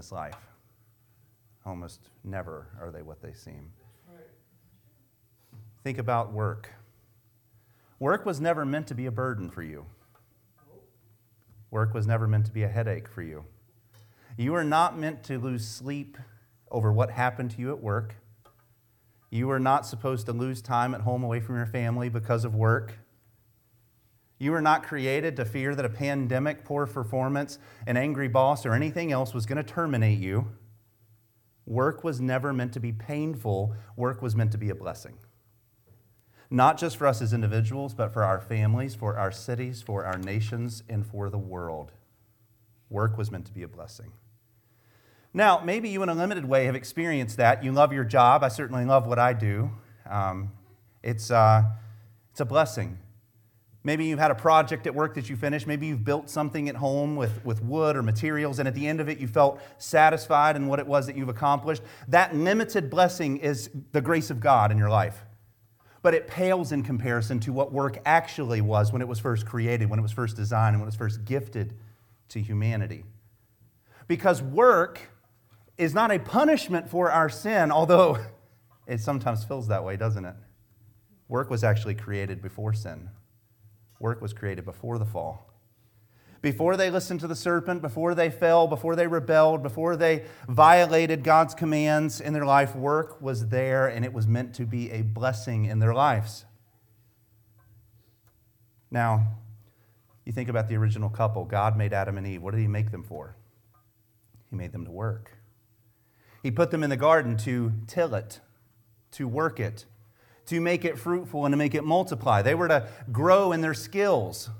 this life. Almost never are they what they seem. Think about work. Work was never meant to be a burden for you. Work was never meant to be a headache for you. You are not meant to lose sleep over what happened to you at work. You are not supposed to lose time at home away from your family because of work. You were not created to fear that a pandemic, poor performance, an angry boss, or anything else was going to terminate you. Work was never meant to be painful, work was meant to be a blessing. Not just for us as individuals, but for our families, for our cities, for our nations, and for the world. Work was meant to be a blessing. Now, maybe you, in a limited way, have experienced that. You love your job. I certainly love what I do. Um, it's, uh, it's a blessing. Maybe you've had a project at work that you finished. Maybe you've built something at home with, with wood or materials, and at the end of it, you felt satisfied in what it was that you've accomplished. That limited blessing is the grace of God in your life. But it pales in comparison to what work actually was when it was first created, when it was first designed, and when it was first gifted to humanity. Because work is not a punishment for our sin, although it sometimes feels that way, doesn't it? Work was actually created before sin, work was created before the fall. Before they listened to the serpent, before they fell, before they rebelled, before they violated God's commands in their life, work was there and it was meant to be a blessing in their lives. Now, you think about the original couple. God made Adam and Eve. What did He make them for? He made them to work. He put them in the garden to till it, to work it, to make it fruitful and to make it multiply. They were to grow in their skills.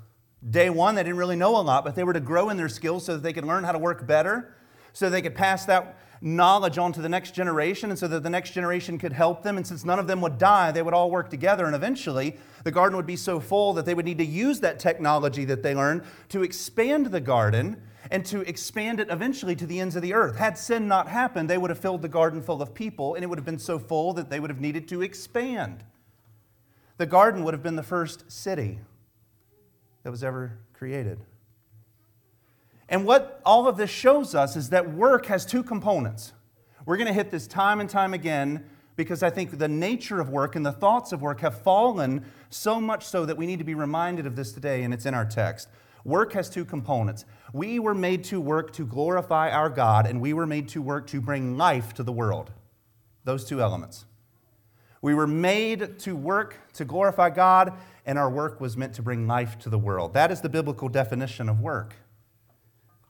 Day one, they didn't really know a lot, but they were to grow in their skills so that they could learn how to work better, so they could pass that knowledge on to the next generation, and so that the next generation could help them. And since none of them would die, they would all work together. And eventually, the garden would be so full that they would need to use that technology that they learned to expand the garden and to expand it eventually to the ends of the earth. Had sin not happened, they would have filled the garden full of people, and it would have been so full that they would have needed to expand. The garden would have been the first city that was ever created. And what all of this shows us is that work has two components. We're going to hit this time and time again because I think the nature of work and the thoughts of work have fallen so much so that we need to be reminded of this today, and it's in our text. Work has two components. We were made to work to glorify our God, and we were made to work to bring life to the world. Those two elements. We were made to work to glorify God, and our work was meant to bring life to the world. That is the biblical definition of work.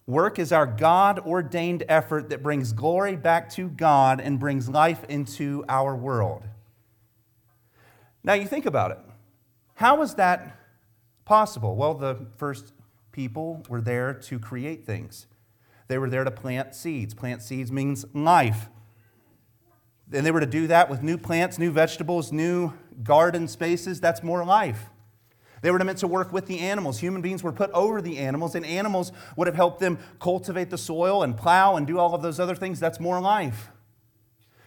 Work is our God ordained effort that brings glory back to God and brings life into our world. Now, you think about it. How is that possible? Well, the first people were there to create things. They were there to plant seeds. Plant seeds means life. And they were to do that with new plants, new vegetables, new garden spaces. That's more life. They were meant to work with the animals. Human beings were put over the animals, and animals would have helped them cultivate the soil and plow and do all of those other things. That's more life.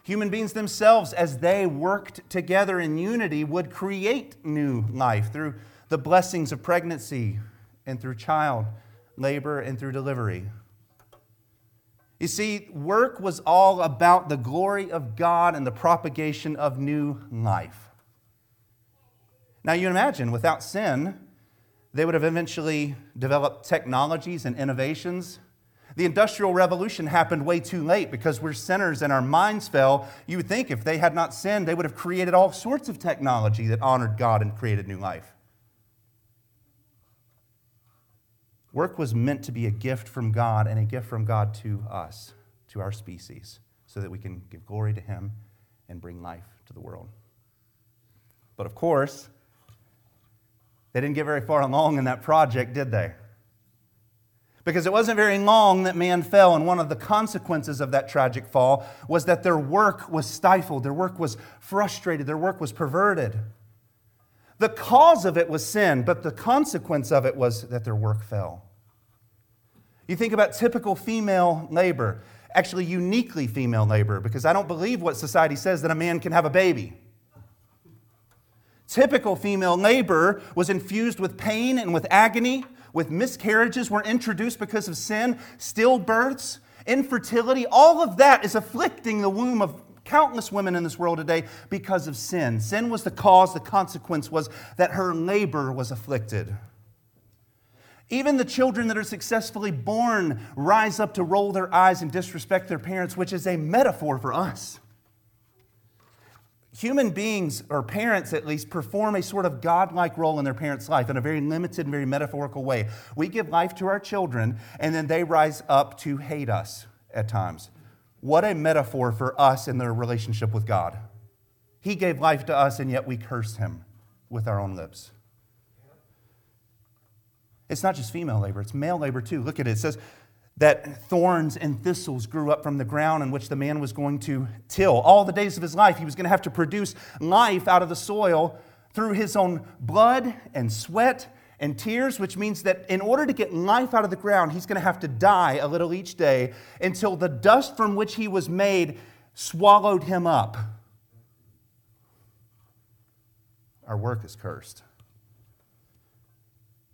Human beings themselves, as they worked together in unity, would create new life through the blessings of pregnancy, and through child labor and through delivery. You see, work was all about the glory of God and the propagation of new life. Now, you imagine, without sin, they would have eventually developed technologies and innovations. The Industrial Revolution happened way too late because we're sinners and our minds fell. You would think if they had not sinned, they would have created all sorts of technology that honored God and created new life. Work was meant to be a gift from God and a gift from God to us, to our species, so that we can give glory to Him and bring life to the world. But of course, they didn't get very far along in that project, did they? Because it wasn't very long that man fell, and one of the consequences of that tragic fall was that their work was stifled, their work was frustrated, their work was perverted. The cause of it was sin, but the consequence of it was that their work fell. You think about typical female labor, actually, uniquely female labor, because I don't believe what society says that a man can have a baby. Typical female labor was infused with pain and with agony, with miscarriages were introduced because of sin, stillbirths, infertility, all of that is afflicting the womb of countless women in this world today because of sin. Sin was the cause, the consequence was that her labor was afflicted. Even the children that are successfully born rise up to roll their eyes and disrespect their parents, which is a metaphor for us. Human beings, or parents at least, perform a sort of godlike role in their parents' life in a very limited and very metaphorical way. We give life to our children, and then they rise up to hate us at times. What a metaphor for us in their relationship with God. He gave life to us, and yet we curse him with our own lips. It's not just female labor, it's male labor too. Look at it. It says that thorns and thistles grew up from the ground in which the man was going to till. All the days of his life, he was going to have to produce life out of the soil through his own blood and sweat and tears, which means that in order to get life out of the ground, he's going to have to die a little each day until the dust from which he was made swallowed him up. Our work is cursed.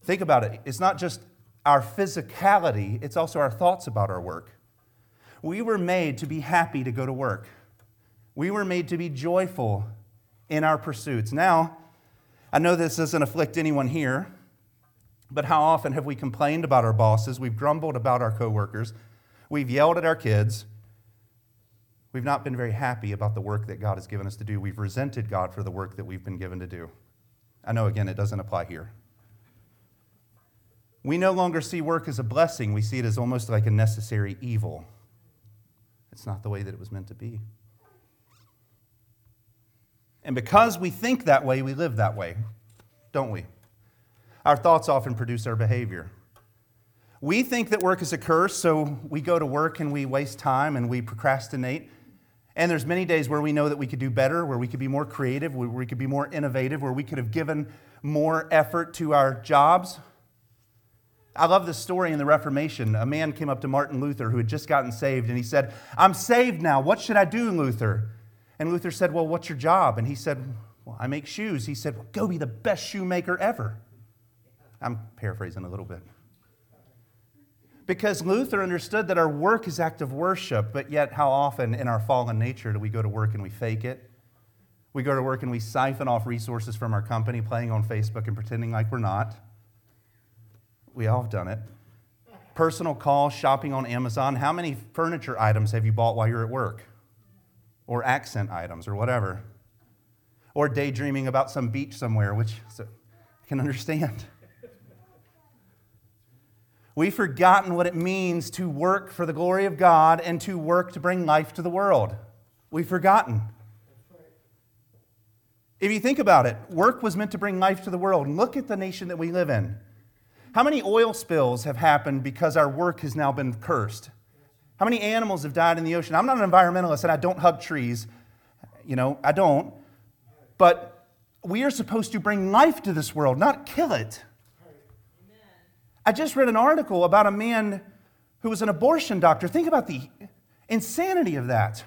Think about it. It's not just our physicality, it's also our thoughts about our work. We were made to be happy to go to work, we were made to be joyful in our pursuits. Now, I know this doesn't afflict anyone here, but how often have we complained about our bosses? We've grumbled about our coworkers. We've yelled at our kids. We've not been very happy about the work that God has given us to do. We've resented God for the work that we've been given to do. I know, again, it doesn't apply here. We no longer see work as a blessing, we see it as almost like a necessary evil. It's not the way that it was meant to be. And because we think that way, we live that way, don't we? Our thoughts often produce our behavior. We think that work is a curse, so we go to work and we waste time and we procrastinate. And there's many days where we know that we could do better, where we could be more creative, where we could be more innovative, where we could have given more effort to our jobs, I love this story in the Reformation. A man came up to Martin Luther who had just gotten saved, and he said, I'm saved now. What should I do, Luther? And Luther said, Well, what's your job? And he said, Well, I make shoes. He said, well, Go be the best shoemaker ever. I'm paraphrasing a little bit. Because Luther understood that our work is act of worship, but yet how often in our fallen nature do we go to work and we fake it? We go to work and we siphon off resources from our company, playing on Facebook and pretending like we're not. We all have done it. Personal call, shopping on Amazon. How many furniture items have you bought while you're at work? Or accent items or whatever. Or daydreaming about some beach somewhere, which I can understand. We've forgotten what it means to work for the glory of God and to work to bring life to the world. We've forgotten. If you think about it, work was meant to bring life to the world. Look at the nation that we live in. How many oil spills have happened because our work has now been cursed? How many animals have died in the ocean? I'm not an environmentalist and I don't hug trees. You know, I don't. But we are supposed to bring life to this world, not kill it. I just read an article about a man who was an abortion doctor. Think about the insanity of that.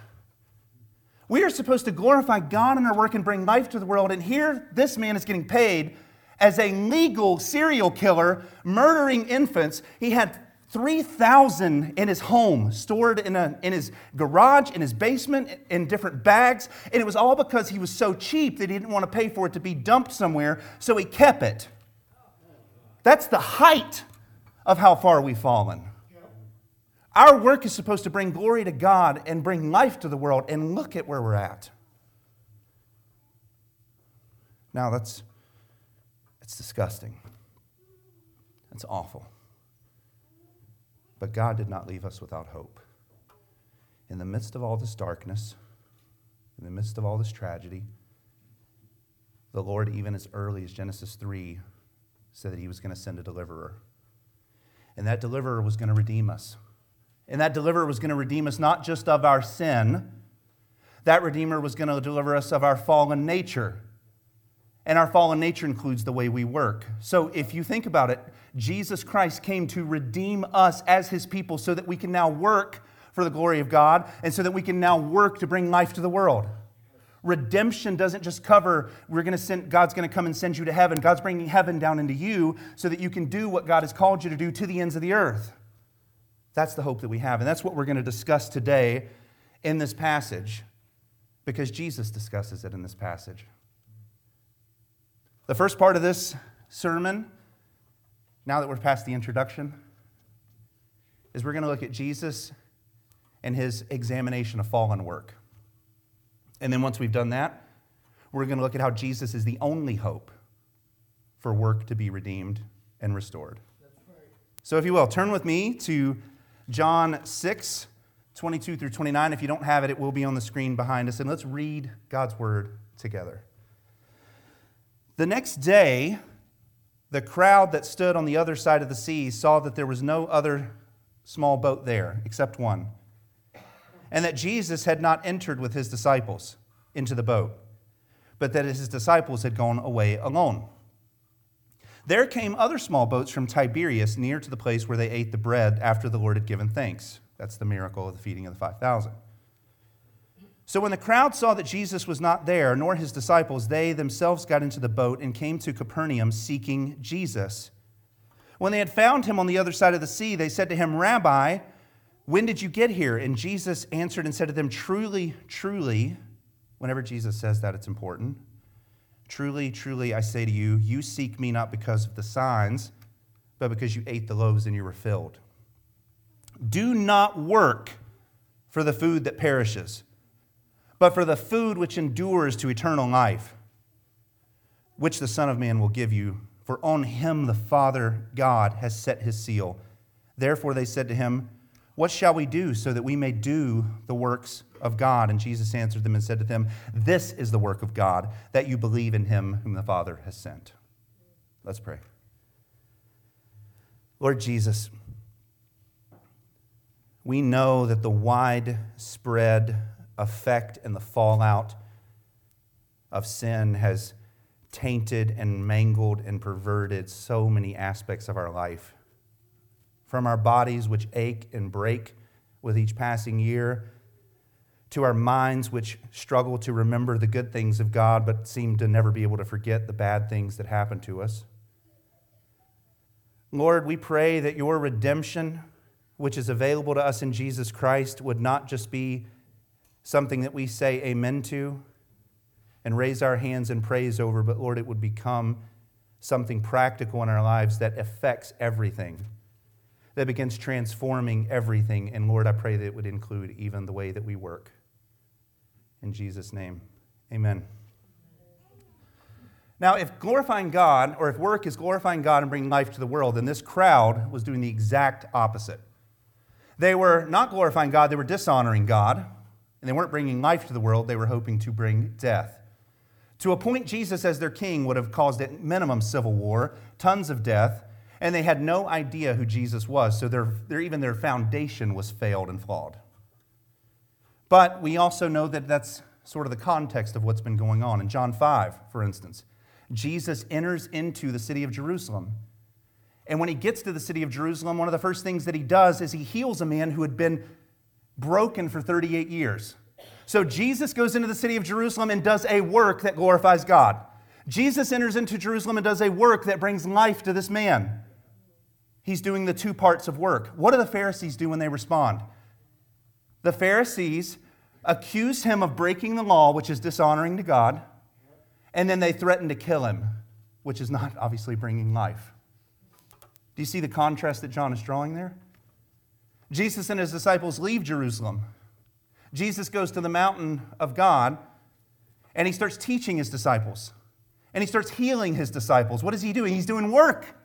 We are supposed to glorify God in our work and bring life to the world, and here this man is getting paid as a legal serial killer murdering infants. He had 3,000 in his home, stored in, a, in his garage, in his basement, in different bags. And it was all because he was so cheap that he didn't want to pay for it to be dumped somewhere, so he kept it. That's the height of how far we've fallen. Our work is supposed to bring glory to God and bring life to the world, and look at where we're at. Now, that's it's disgusting. It's awful. But God did not leave us without hope. In the midst of all this darkness, in the midst of all this tragedy, the Lord, even as early as Genesis 3, said that he was going to send a deliverer. And that deliverer was going to redeem us. And that deliverer was going to redeem us not just of our sin, that Redeemer was going to deliver us of our fallen nature. And our fallen nature includes the way we work. So if you think about it, Jesus Christ came to redeem us as his people so that we can now work for the glory of God and so that we can now work to bring life to the world. Redemption doesn't just cover we're going to send God's going to come and send you to heaven. God's bringing heaven down into you so that you can do what God has called you to do to the ends of the earth. That's the hope that we have. And that's what we're going to discuss today in this passage because Jesus discusses it in this passage. The first part of this sermon, now that we're past the introduction, is we're going to look at Jesus and his examination of fallen work. And then once we've done that, we're going to look at how Jesus is the only hope for work to be redeemed and restored. So, if you will, turn with me to John 6, 22 through 29. If you don't have it, it will be on the screen behind us. And let's read God's word together. The next day, the crowd that stood on the other side of the sea saw that there was no other small boat there except one, and that Jesus had not entered with his disciples into the boat, but that his disciples had gone away alone. There came other small boats from Tiberias near to the place where they ate the bread after the Lord had given thanks. That's the miracle of the feeding of the 5,000. So when the crowd saw that Jesus was not there, nor his disciples, they themselves got into the boat and came to Capernaum seeking Jesus. When they had found him on the other side of the sea, they said to him, Rabbi, when did you get here? And Jesus answered and said to them, Truly, truly, whenever Jesus says that, it's important. Truly, truly, I say to you, you seek me not because of the signs, but because you ate the loaves and you were filled. Do not work for the food that perishes, but for the food which endures to eternal life, which the Son of Man will give you. For on him the Father God has set his seal. Therefore they said to him, What shall we do so that we may do the works of God? And Jesus answered them and said to them, This is the work of God, that you believe in him whom the Father has sent. Let's pray. Lord Jesus, we know that the widespread effect and the fallout of sin has tainted and mangled and perverted so many aspects of our life. From our bodies, which ache and break with each passing year, to our minds, which struggle to remember the good things of God but seem to never be able to forget the bad things that happen to us. Lord, we pray that your redemption, which is available to us in Jesus Christ, would not just be something that we say amen to and raise our hands and praise over, but Lord, it would become something practical in our lives that affects everything that begins transforming everything. And Lord, I pray that it would include even the way that we work. In Jesus' name, amen. Now, if glorifying God, or if work is glorifying God and bringing life to the world, then this crowd was doing the exact opposite. They were not glorifying God, they were dishonoring God, and they weren't bringing life to the world, they were hoping to bring death. To appoint Jesus as their king would have caused at minimum civil war, tons of death, and they had no idea who Jesus was, so their, their, even their foundation was failed and flawed. But we also know that that's sort of the context of what's been going on. In John 5, for instance, Jesus enters into the city of Jerusalem. And when he gets to the city of Jerusalem, one of the first things that he does is he heals a man who had been broken for 38 years. So Jesus goes into the city of Jerusalem and does a work that glorifies God. Jesus enters into Jerusalem and does a work that brings life to this man. He's doing the two parts of work. What do the Pharisees do when they respond? The Pharisees accuse him of breaking the law, which is dishonoring to God, and then they threaten to kill him, which is not obviously bringing life. Do you see the contrast that John is drawing there? Jesus and his disciples leave Jerusalem. Jesus goes to the mountain of God and he starts teaching his disciples. And he starts healing his disciples. What is he doing? He's doing work.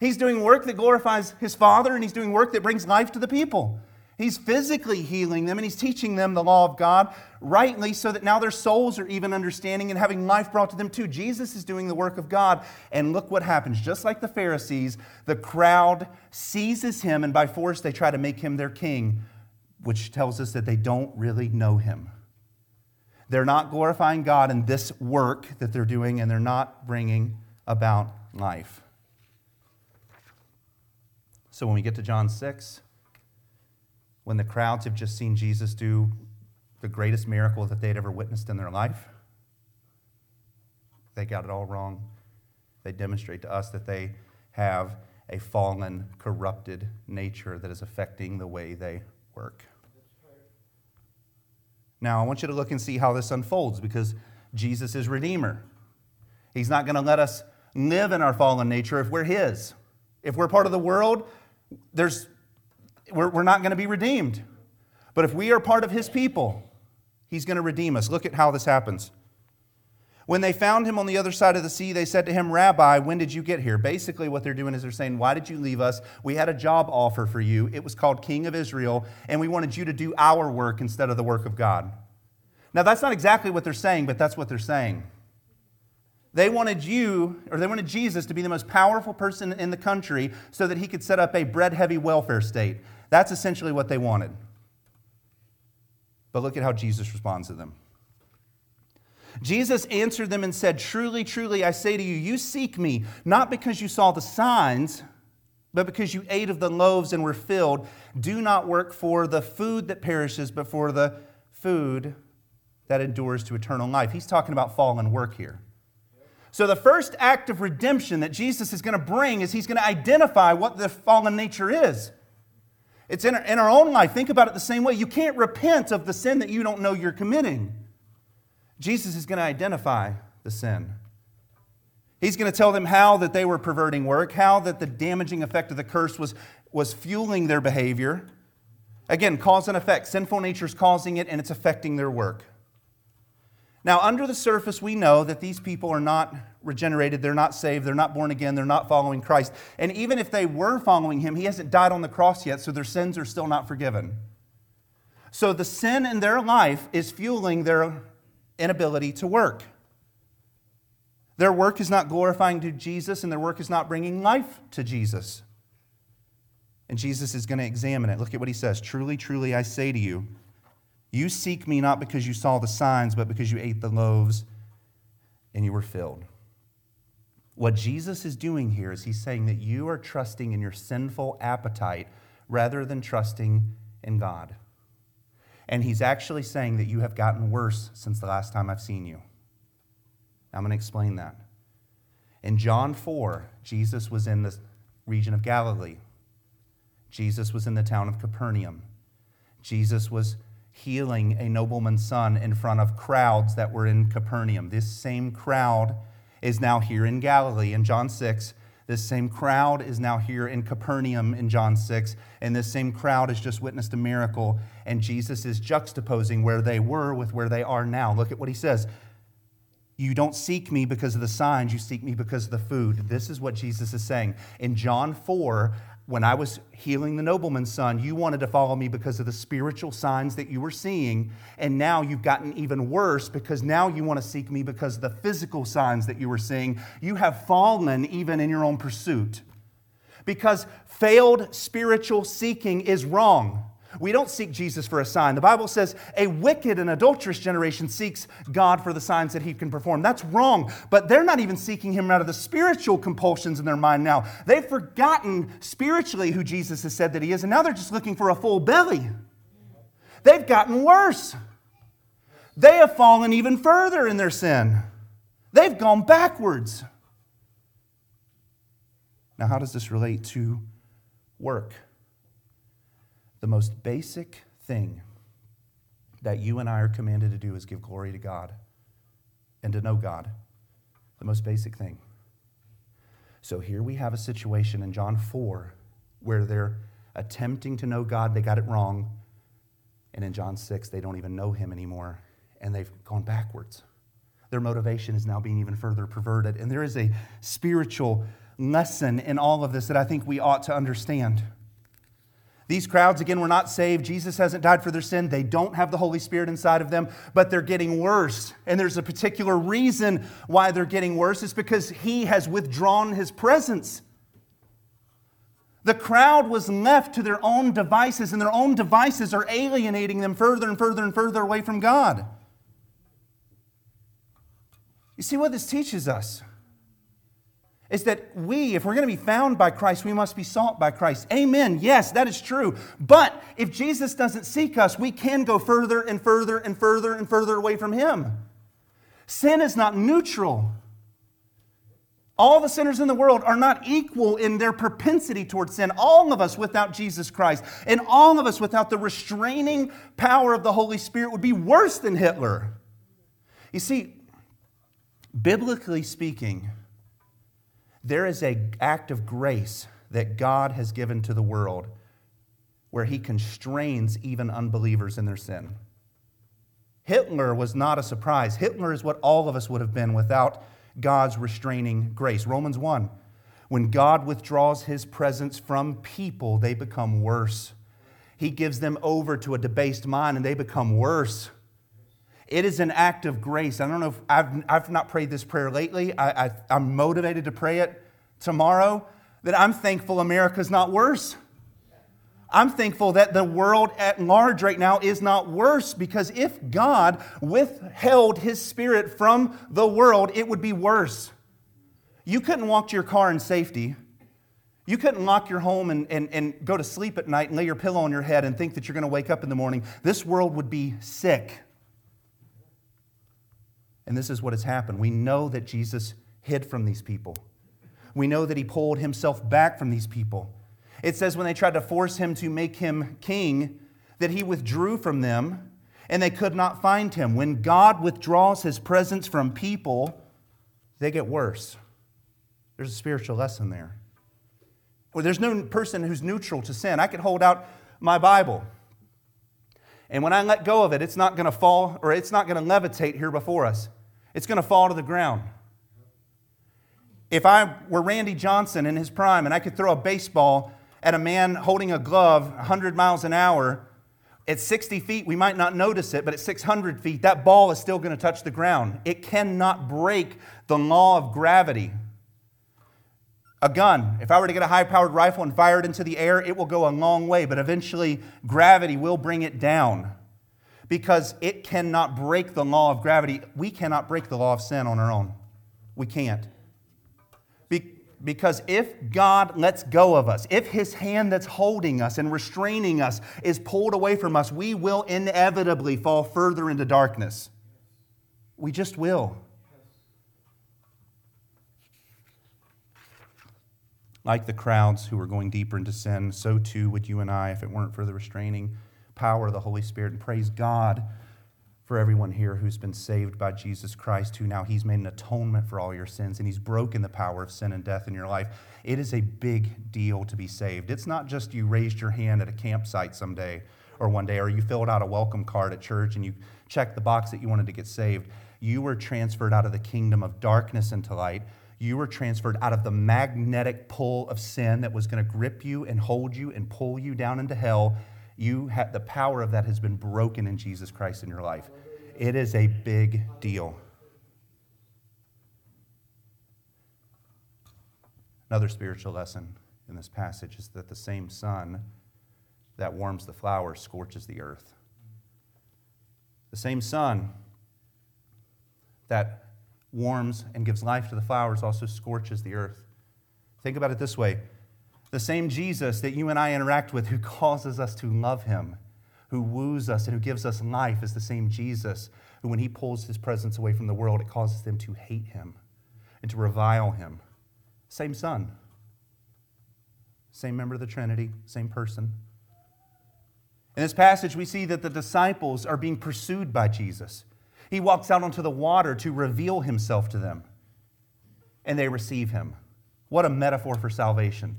He's doing work that glorifies his Father and he's doing work that brings life to the people. He's physically healing them and he's teaching them the law of God rightly so that now their souls are even understanding and having life brought to them too. Jesus is doing the work of God. And look what happens. Just like the Pharisees, the crowd seizes him and by force they try to make him their king, which tells us that they don't really know him. They're not glorifying God in this work that they're doing and they're not bringing about life. So when we get to John 6, when the crowds have just seen Jesus do the greatest miracle that they'd ever witnessed in their life. They got it all wrong. They demonstrate to us that they have a fallen, corrupted nature that is affecting the way they work. Now, I want you to look and see how this unfolds because Jesus is Redeemer. He's not going to let us live in our fallen nature if we're His. If we're part of the world, there's, we're, we're not going to be redeemed. But if we are part of His people, He's going to redeem us. Look at how this happens. When they found him on the other side of the sea, they said to him, Rabbi, when did you get here? Basically, what they're doing is they're saying, Why did you leave us? We had a job offer for you. It was called King of Israel, and we wanted you to do our work instead of the work of God. Now, that's not exactly what they're saying, but that's what they're saying. They wanted you, or they wanted Jesus to be the most powerful person in the country so that he could set up a bread heavy welfare state. That's essentially what they wanted. But look at how Jesus responds to them. Jesus answered them and said, Truly, truly, I say to you, you seek me, not because you saw the signs, but because you ate of the loaves and were filled. Do not work for the food that perishes, but for the food that endures to eternal life. He's talking about fallen work here. So, the first act of redemption that Jesus is going to bring is he's going to identify what the fallen nature is. It's in our, in our own life. Think about it the same way. You can't repent of the sin that you don't know you're committing. Jesus is going to identify the sin. He's going to tell them how that they were perverting work, how that the damaging effect of the curse was, was fueling their behavior. Again, cause and effect. Sinful nature is causing it and it's affecting their work. Now, under the surface, we know that these people are not regenerated, they're not saved, they're not born again, they're not following Christ. And even if they were following him, he hasn't died on the cross yet, so their sins are still not forgiven. So the sin in their life is fueling their inability to work. Their work is not glorifying to Jesus, and their work is not bringing life to Jesus. And Jesus is going to examine it. Look at what he says Truly, truly, I say to you, you seek me not because you saw the signs, but because you ate the loaves and you were filled. What Jesus is doing here is he's saying that you are trusting in your sinful appetite rather than trusting in God. And he's actually saying that you have gotten worse since the last time I've seen you. I'm going to explain that. In John 4, Jesus was in the region of Galilee. Jesus was in the town of Capernaum. Jesus was healing a nobleman's son in front of crowds that were in Capernaum. This same crowd is now here in Galilee. In John 6, this same crowd is now here in Capernaum in John 6, and this same crowd has just witnessed a miracle, and Jesus is juxtaposing where they were with where they are now. Look at what he says. You don't seek me because of the signs, you seek me because of the food. This is what Jesus is saying. In John 4, when I was healing the nobleman's son, you wanted to follow me because of the spiritual signs that you were seeing. And now you've gotten even worse because now you want to seek me because of the physical signs that you were seeing. You have fallen even in your own pursuit. Because failed spiritual seeking is wrong. We don't seek Jesus for a sign. The Bible says a wicked and adulterous generation seeks God for the signs that he can perform. That's wrong, but they're not even seeking him out of the spiritual compulsions in their mind now. They've forgotten spiritually who Jesus has said that he is, and now they're just looking for a full belly. They've gotten worse. They have fallen even further in their sin. They've gone backwards. Now, how does this relate to work? The most basic thing that you and I are commanded to do is give glory to God and to know God. The most basic thing. So here we have a situation in John 4 where they're attempting to know God, they got it wrong. And in John 6, they don't even know him anymore, and they've gone backwards. Their motivation is now being even further perverted. And there is a spiritual lesson in all of this that I think we ought to understand. These crowds, again, were not saved. Jesus hasn't died for their sin. They don't have the Holy Spirit inside of them, but they're getting worse. And there's a particular reason why they're getting worse. It's because He has withdrawn His presence. The crowd was left to their own devices, and their own devices are alienating them further and further and further away from God. You see what this teaches us? Is that we, if we're going to be found by Christ, we must be sought by Christ. Amen. Yes, that is true. But if Jesus doesn't seek us, we can go further and further and further and further away from Him. Sin is not neutral. All the sinners in the world are not equal in their propensity towards sin. All of us without Jesus Christ and all of us without the restraining power of the Holy Spirit would be worse than Hitler. You see, biblically speaking, there is an act of grace that God has given to the world where he constrains even unbelievers in their sin. Hitler was not a surprise. Hitler is what all of us would have been without God's restraining grace. Romans 1 When God withdraws his presence from people, they become worse. He gives them over to a debased mind and they become worse. It is an act of grace. I don't know if I've, I've not prayed this prayer lately. I, I, I'm motivated to pray it tomorrow that I'm thankful America's not worse. I'm thankful that the world at large right now is not worse because if God withheld his spirit from the world, it would be worse. You couldn't walk to your car in safety. You couldn't lock your home and, and, and go to sleep at night and lay your pillow on your head and think that you're going to wake up in the morning. This world would be sick. And this is what has happened. We know that Jesus hid from these people. We know that he pulled himself back from these people. It says when they tried to force him to make him king, that he withdrew from them and they could not find him. When God withdraws his presence from people, they get worse. There's a spiritual lesson there. Well, there's no person who's neutral to sin. I could hold out my Bible. And when I let go of it, it's not going to fall or it's not going to levitate here before us. It's going to fall to the ground. If I were Randy Johnson in his prime and I could throw a baseball at a man holding a glove 100 miles an hour, at 60 feet, we might not notice it, but at 600 feet, that ball is still going to touch the ground. It cannot break the law of gravity. A gun, if I were to get a high powered rifle and fire it into the air, it will go a long way, but eventually gravity will bring it down because it cannot break the law of gravity. We cannot break the law of sin on our own. We can't. Because if God lets go of us, if his hand that's holding us and restraining us is pulled away from us, we will inevitably fall further into darkness. We just will. Like the crowds who were going deeper into sin, so too would you and I if it weren't for the restraining power of the Holy Spirit. And praise God for everyone here who's been saved by Jesus Christ, who now He's made an atonement for all your sins and He's broken the power of sin and death in your life. It is a big deal to be saved. It's not just you raised your hand at a campsite someday or one day, or you filled out a welcome card at church and you checked the box that you wanted to get saved. You were transferred out of the kingdom of darkness into light. You were transferred out of the magnetic pull of sin that was going to grip you and hold you and pull you down into hell you have the power of that has been broken in Jesus Christ in your life. It is a big deal. Another spiritual lesson in this passage is that the same sun that warms the flowers scorches the earth. The same sun that warms and gives life to the flowers also scorches the earth. Think about it this way the same Jesus that you and I interact with, who causes us to love him, who woos us, and who gives us life, is the same Jesus who, when he pulls his presence away from the world, it causes them to hate him and to revile him. Same Son, same member of the Trinity, same person. In this passage, we see that the disciples are being pursued by Jesus. He walks out onto the water to reveal himself to them, and they receive him. What a metaphor for salvation.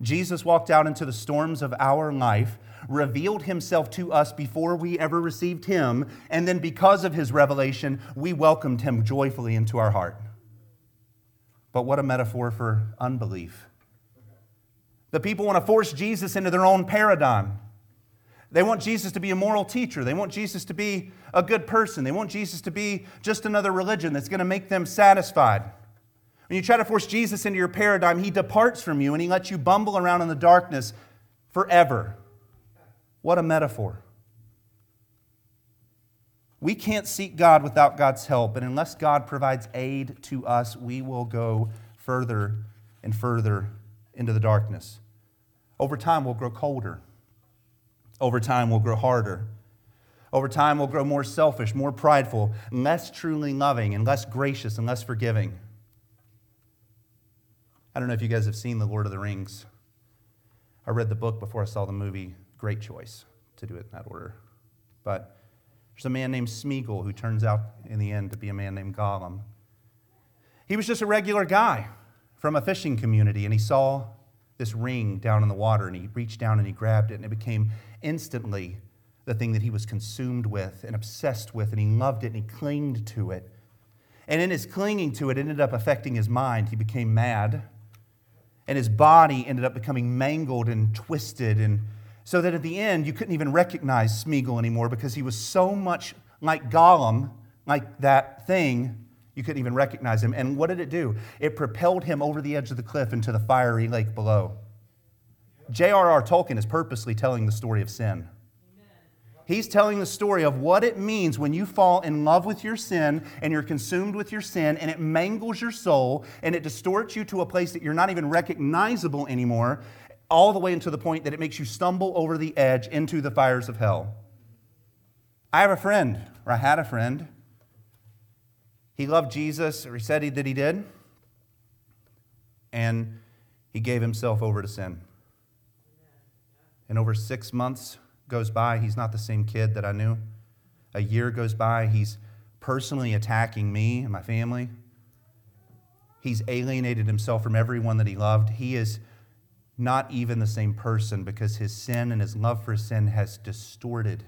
Jesus walked out into the storms of our life, revealed himself to us before we ever received him, and then because of his revelation, we welcomed him joyfully into our heart. But what a metaphor for unbelief. The people want to force Jesus into their own paradigm. They want Jesus to be a moral teacher. They want Jesus to be a good person. They want Jesus to be just another religion that's going to make them satisfied. When you try to force Jesus into your paradigm, he departs from you and he lets you bumble around in the darkness forever. What a metaphor. We can't seek God without God's help, and unless God provides aid to us, we will go further and further into the darkness. Over time, we'll grow colder. Over time, we'll grow harder. Over time, we'll grow more selfish, more prideful, less truly loving, and less gracious and less forgiving. I don't know if you guys have seen The Lord of the Rings. I read the book before I saw the movie. Great choice to do it in that order. But there's a man named Smeagol who turns out in the end to be a man named Gollum. He was just a regular guy from a fishing community, and he saw this ring down in the water, and he reached down and he grabbed it, and it became instantly the thing that he was consumed with and obsessed with, and he loved it and he clinged to it. And in his clinging to it, it ended up affecting his mind. He became mad, and his body ended up becoming mangled and twisted, and so that at the end you couldn't even recognize Smeagol anymore because he was so much like Gollum, like that thing, you couldn't even recognize him. And what did it do? It propelled him over the edge of the cliff into the fiery lake below. J.R.R. Tolkien is purposely telling the story of sin. He's telling the story of what it means when you fall in love with your sin and you're consumed with your sin and it mangles your soul and it distorts you to a place that you're not even recognizable anymore, all the way into the point that it makes you stumble over the edge into the fires of hell. I have a friend, or I had a friend. He loved Jesus, or he said he, that he did, and he gave himself over to sin. And over six months, goes by, he's not the same kid that I knew. A year goes by, he's personally attacking me and my family. He's alienated himself from everyone that he loved. He is not even the same person because his sin and his love for sin has distorted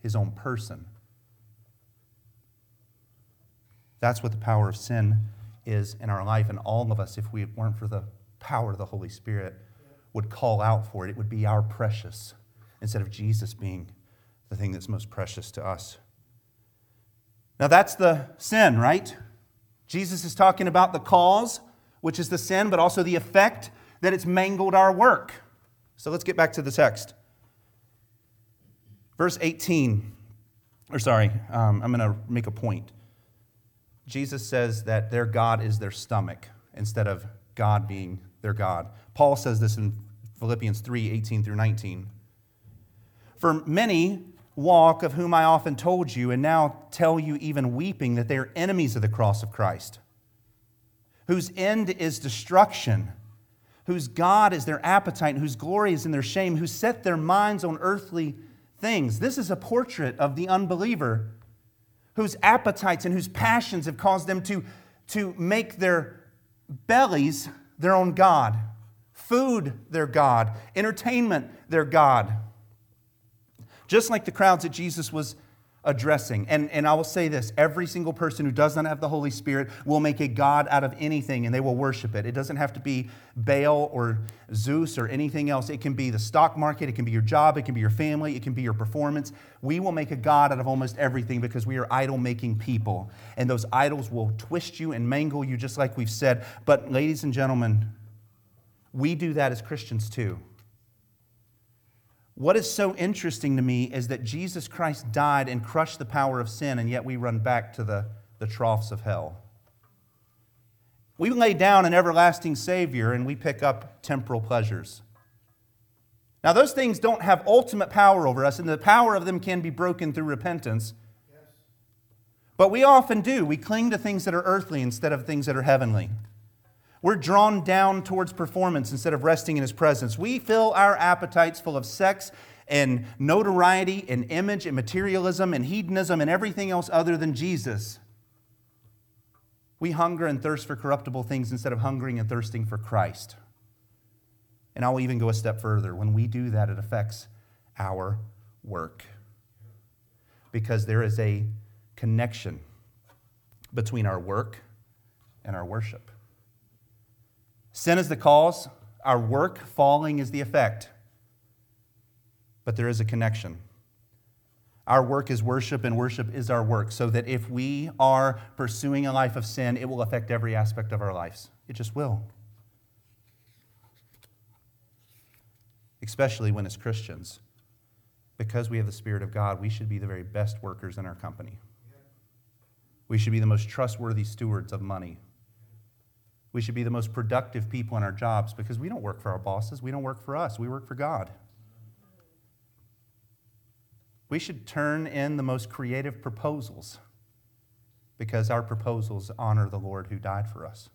his own person. That's what the power of sin is in our life. And all of us, if we weren't for the power of the Holy Spirit, would call out for it. It would be our precious instead of Jesus being the thing that's most precious to us. Now, that's the sin, right? Jesus is talking about the cause, which is the sin, but also the effect that it's mangled our work. So let's get back to the text. Verse 18, or sorry, um, I'm going to make a point. Jesus says that their God is their stomach instead of God being their God. Paul says this in Philippians 3 18 through 19. For many walk, of whom I often told you, and now tell you, even weeping, that they are enemies of the cross of Christ, whose end is destruction, whose God is their appetite, whose glory is in their shame, who set their minds on earthly things. This is a portrait of the unbeliever, whose appetites and whose passions have caused them to, to make their bellies their own God, food their God, entertainment their God. Just like the crowds that Jesus was addressing. And, and I will say this every single person who does not have the Holy Spirit will make a God out of anything and they will worship it. It doesn't have to be Baal or Zeus or anything else. It can be the stock market, it can be your job, it can be your family, it can be your performance. We will make a God out of almost everything because we are idol making people. And those idols will twist you and mangle you, just like we've said. But, ladies and gentlemen, we do that as Christians too. What is so interesting to me is that Jesus Christ died and crushed the power of sin, and yet we run back to the, the troughs of hell. We lay down an everlasting Savior and we pick up temporal pleasures. Now, those things don't have ultimate power over us, and the power of them can be broken through repentance. But we often do. We cling to things that are earthly instead of things that are heavenly. We're drawn down towards performance instead of resting in His presence. We fill our appetites full of sex and notoriety and image and materialism and hedonism and everything else other than Jesus. We hunger and thirst for corruptible things instead of hungering and thirsting for Christ. And I'll even go a step further. When we do that, it affects our work. Because there is a connection between our work and our worship. Sin is the cause, our work falling is the effect. But there is a connection. Our work is worship, and worship is our work, so that if we are pursuing a life of sin, it will affect every aspect of our lives. It just will. Especially when as Christians. Because we have the Spirit of God, we should be the very best workers in our company. We should be the most trustworthy stewards of money. We should be the most productive people in our jobs because we don't work for our bosses. We don't work for us. We work for God. We should turn in the most creative proposals because our proposals honor the Lord who died for us.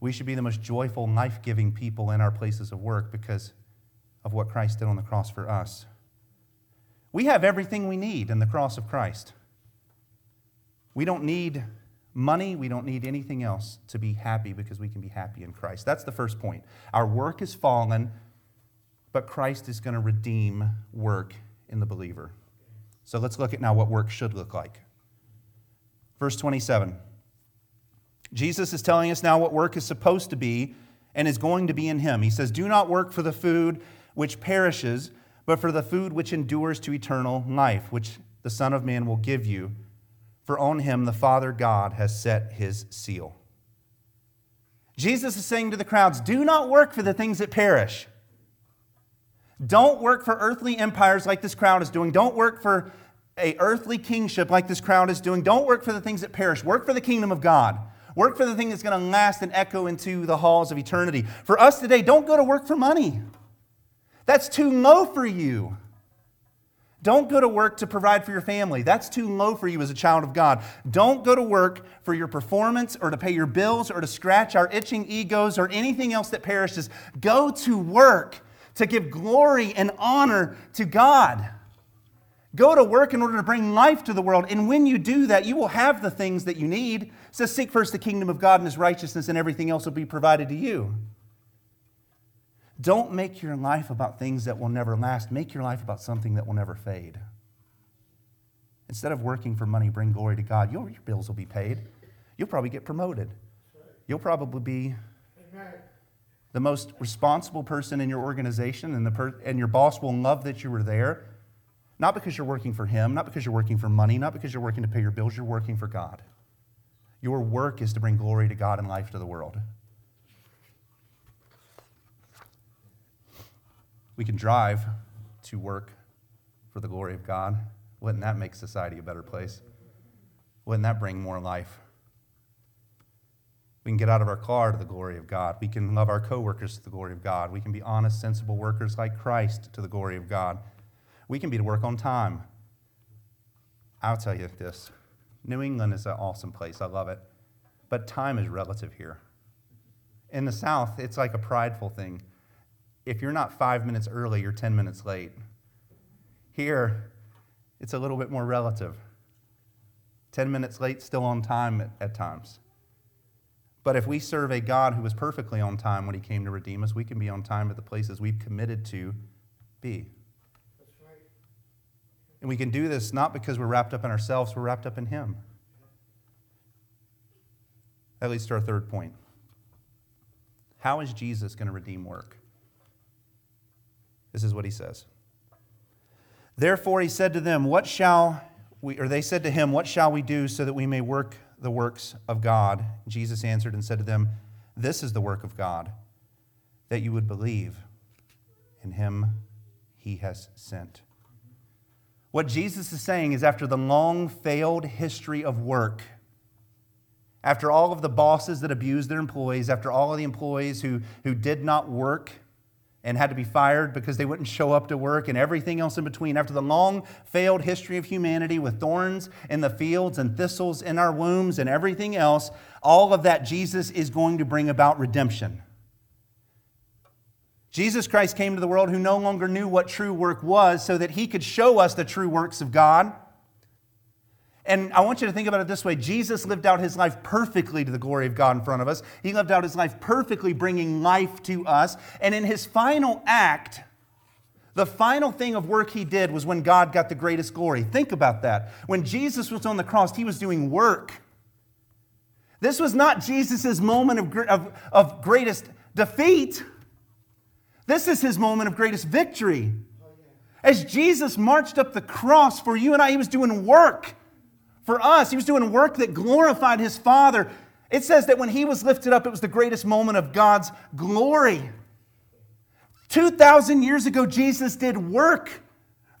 We should be the most joyful, life giving people in our places of work because of what Christ did on the cross for us. We have everything we need in the cross of Christ. We don't need money, we don't need anything else to be happy because we can be happy in Christ. That's the first point. Our work is fallen, but Christ is going to redeem work in the believer. So let's look at now what work should look like. Verse 27. Jesus is telling us now what work is supposed to be and is going to be in him. He says, Do not work for the food which perishes, but for the food which endures to eternal life, which the Son of Man will give you. For on him the Father God has set his seal. Jesus is saying to the crowds, Do not work for the things that perish. Don't work for earthly empires like this crowd is doing. Don't work for a earthly kingship like this crowd is doing. Don't work for the things that perish. Work for the kingdom of God. Work for the thing that's going to last and echo into the halls of eternity. For us today, don't go to work for money. That's too low for you. Don't go to work to provide for your family. That's too low for you as a child of God. Don't go to work for your performance or to pay your bills or to scratch our itching egos or anything else that perishes. Go to work to give glory and honor to God. Go to work in order to bring life to the world. And when you do that, you will have the things that you need. It says, Seek first the kingdom of God and his righteousness, and everything else will be provided to you. Don't make your life about things that will never last. Make your life about something that will never fade. Instead of working for money, bring glory to God. Your, your bills will be paid. You'll probably get promoted. You'll probably be the most responsible person in your organization, and, the per- and your boss will love that you were there. Not because you're working for him, not because you're working for money, not because you're working to pay your bills, you're working for God. Your work is to bring glory to God and life to the world. We can drive to work for the glory of God. Wouldn't that make society a better place? Wouldn't that bring more life? We can get out of our car to the glory of God. We can love our coworkers to the glory of God. We can be honest, sensible workers like Christ to the glory of God. We can be to work on time. I'll tell you this New England is an awesome place. I love it. But time is relative here. In the South, it's like a prideful thing if you're not five minutes early, you're 10 minutes late. Here, it's a little bit more relative. 10 minutes late, still on time at, at times. But if we serve a God who was perfectly on time when he came to redeem us, we can be on time at the places we've committed to be. Right. And we can do this not because we're wrapped up in ourselves, we're wrapped up in him. That leads to our third point. How is Jesus going to redeem work? This is what he says. Therefore, he said to them, What shall we, or they said to him, What shall we do so that we may work the works of God? Jesus answered and said to them, This is the work of God, that you would believe in him he has sent. What Jesus is saying is after the long failed history of work, after all of the bosses that abused their employees, after all of the employees who, who did not work, and had to be fired because they wouldn't show up to work and everything else in between. After the long failed history of humanity with thorns in the fields and thistles in our wombs and everything else, all of that Jesus is going to bring about redemption. Jesus Christ came to the world who no longer knew what true work was so that he could show us the true works of God. And I want you to think about it this way Jesus lived out his life perfectly to the glory of God in front of us. He lived out his life perfectly, bringing life to us. And in his final act, the final thing of work he did was when God got the greatest glory. Think about that. When Jesus was on the cross, he was doing work. This was not Jesus' moment of, of, of greatest defeat. This is his moment of greatest victory. As Jesus marched up the cross for you and I, he was doing work for us. He was doing work that glorified his Father. It says that when he was lifted up, it was the greatest moment of God's glory. 2,000 years ago, Jesus did work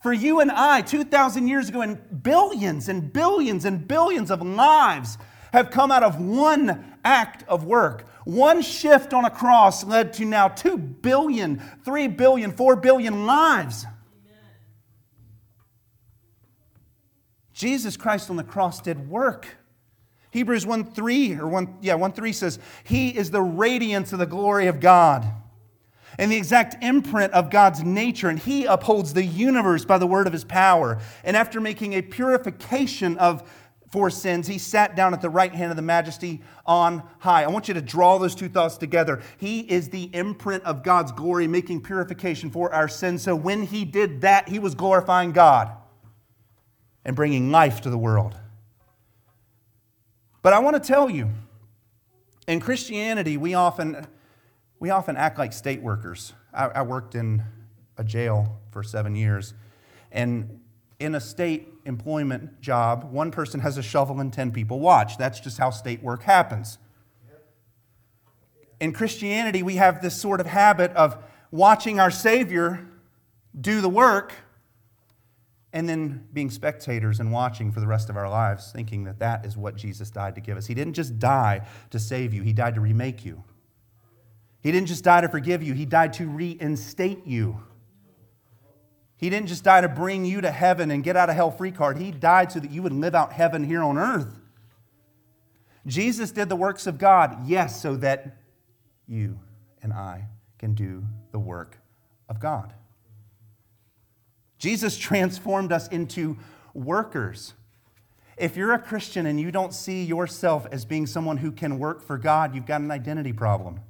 for you and I. 2,000 years ago, and billions and billions and billions of lives have come out of one act of work. One shift on a cross led to now 2 billion, 3 billion, 4 billion lives. Jesus Christ on the cross did work. Hebrews 1 3, or 1, yeah, 1 3 says, He is the radiance of the glory of God and the exact imprint of God's nature, and He upholds the universe by the word of His power. And after making a purification of for sins, he sat down at the right hand of the majesty on high. I want you to draw those two thoughts together. He is the imprint of God's glory, making purification for our sins. So when he did that, he was glorifying God and bringing life to the world. But I want to tell you, in Christianity, we often, we often act like state workers. I, I worked in a jail for seven years, and in a state employment job, one person has a shovel and 10 people watch. That's just how state work happens. In Christianity, we have this sort of habit of watching our Savior do the work and then being spectators and watching for the rest of our lives, thinking that that is what Jesus died to give us. He didn't just die to save you, He died to remake you. He didn't just die to forgive you, He died to reinstate you. He didn't just die to bring you to heaven and get out of hell free card. He died so that you would live out heaven here on earth. Jesus did the works of God, yes, so that you and I can do the work of God. Jesus transformed us into workers. If you're a Christian and you don't see yourself as being someone who can work for God, you've got an identity problem.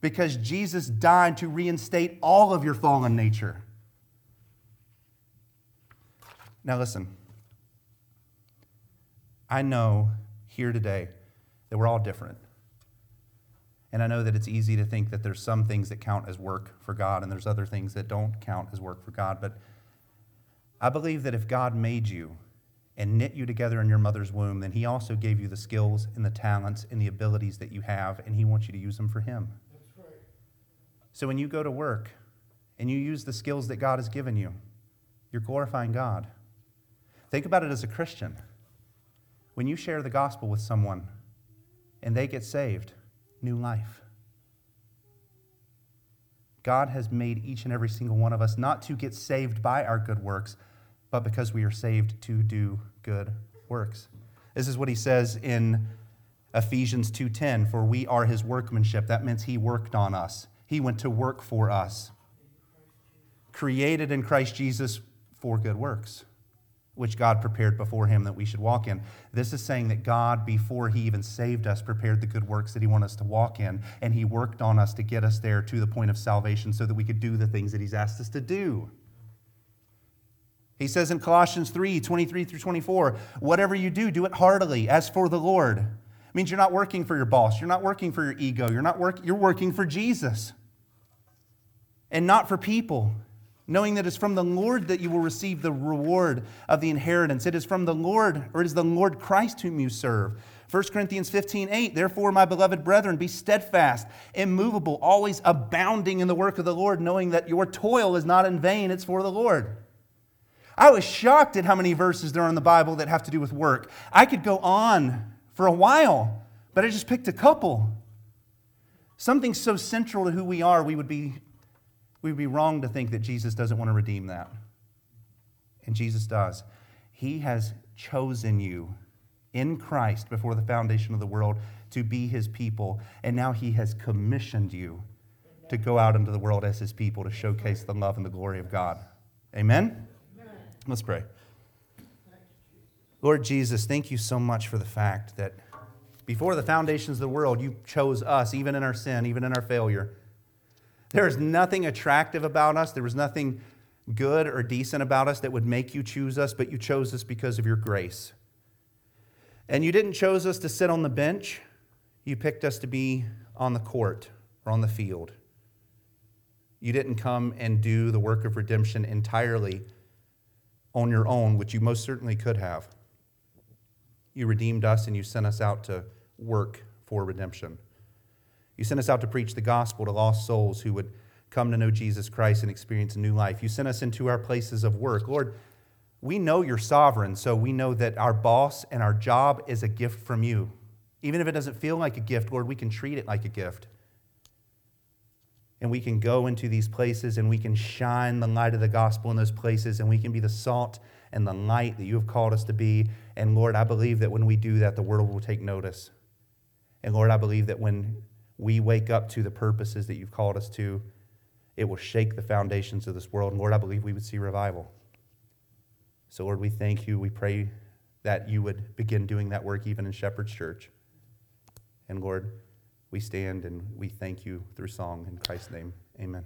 Because Jesus died to reinstate all of your fallen nature. Now, listen. I know here today that we're all different. And I know that it's easy to think that there's some things that count as work for God and there's other things that don't count as work for God. But I believe that if God made you and knit you together in your mother's womb, then He also gave you the skills and the talents and the abilities that you have, and He wants you to use them for Him. Right. So when you go to work and you use the skills that God has given you, you're glorifying God. Think about it as a Christian. When you share the gospel with someone and they get saved, new life. God has made each and every single one of us not to get saved by our good works, but because we are saved to do good works. This is what he says in Ephesians 2:10, for we are his workmanship. That means he worked on us. He went to work for us. Created in Christ Jesus for good works which God prepared before him that we should walk in. This is saying that God, before he even saved us, prepared the good works that he wanted us to walk in, and he worked on us to get us there to the point of salvation so that we could do the things that he's asked us to do. He says in Colossians 3 23 through 24, whatever you do, do it heartily, as for the Lord. It means you're not working for your boss, you're not working for your ego, you're, not work, you're working for Jesus and not for people knowing that it's from the Lord that you will receive the reward of the inheritance. It is from the Lord, or it is the Lord Christ whom you serve. 1 Corinthians 15, 8, therefore, my beloved brethren, be steadfast, immovable, always abounding in the work of the Lord, knowing that your toil is not in vain, it's for the Lord. I was shocked at how many verses there are in the Bible that have to do with work. I could go on for a while, but I just picked a couple. Something so central to who we are, we would be we would be wrong to think that Jesus doesn't want to redeem that. And Jesus does. He has chosen you in Christ before the foundation of the world to be his people, and now he has commissioned you to go out into the world as his people to showcase the love and the glory of God. Amen. Let's pray. Lord Jesus, thank you so much for the fact that before the foundations of the world, you chose us, even in our sin, even in our failure. There is nothing attractive about us. There was nothing good or decent about us that would make you choose us, but you chose us because of your grace. And you didn't choose us to sit on the bench, you picked us to be on the court or on the field. You didn't come and do the work of redemption entirely on your own, which you most certainly could have. You redeemed us and you sent us out to work for redemption. You sent us out to preach the gospel to lost souls who would come to know Jesus Christ and experience a new life. You sent us into our places of work. Lord, we know you're sovereign, so we know that our boss and our job is a gift from you. Even if it doesn't feel like a gift, Lord, we can treat it like a gift. and we can go into these places and we can shine the light of the gospel in those places and we can be the salt and the light that you have called us to be. And Lord, I believe that when we do that, the world will take notice. And Lord, I believe that when we wake up to the purposes that you've called us to, it will shake the foundations of this world. And Lord, I believe we would see revival. So, Lord, we thank you. We pray that you would begin doing that work even in Shepherd's Church. And Lord, we stand and we thank you through song. In Christ's name, amen.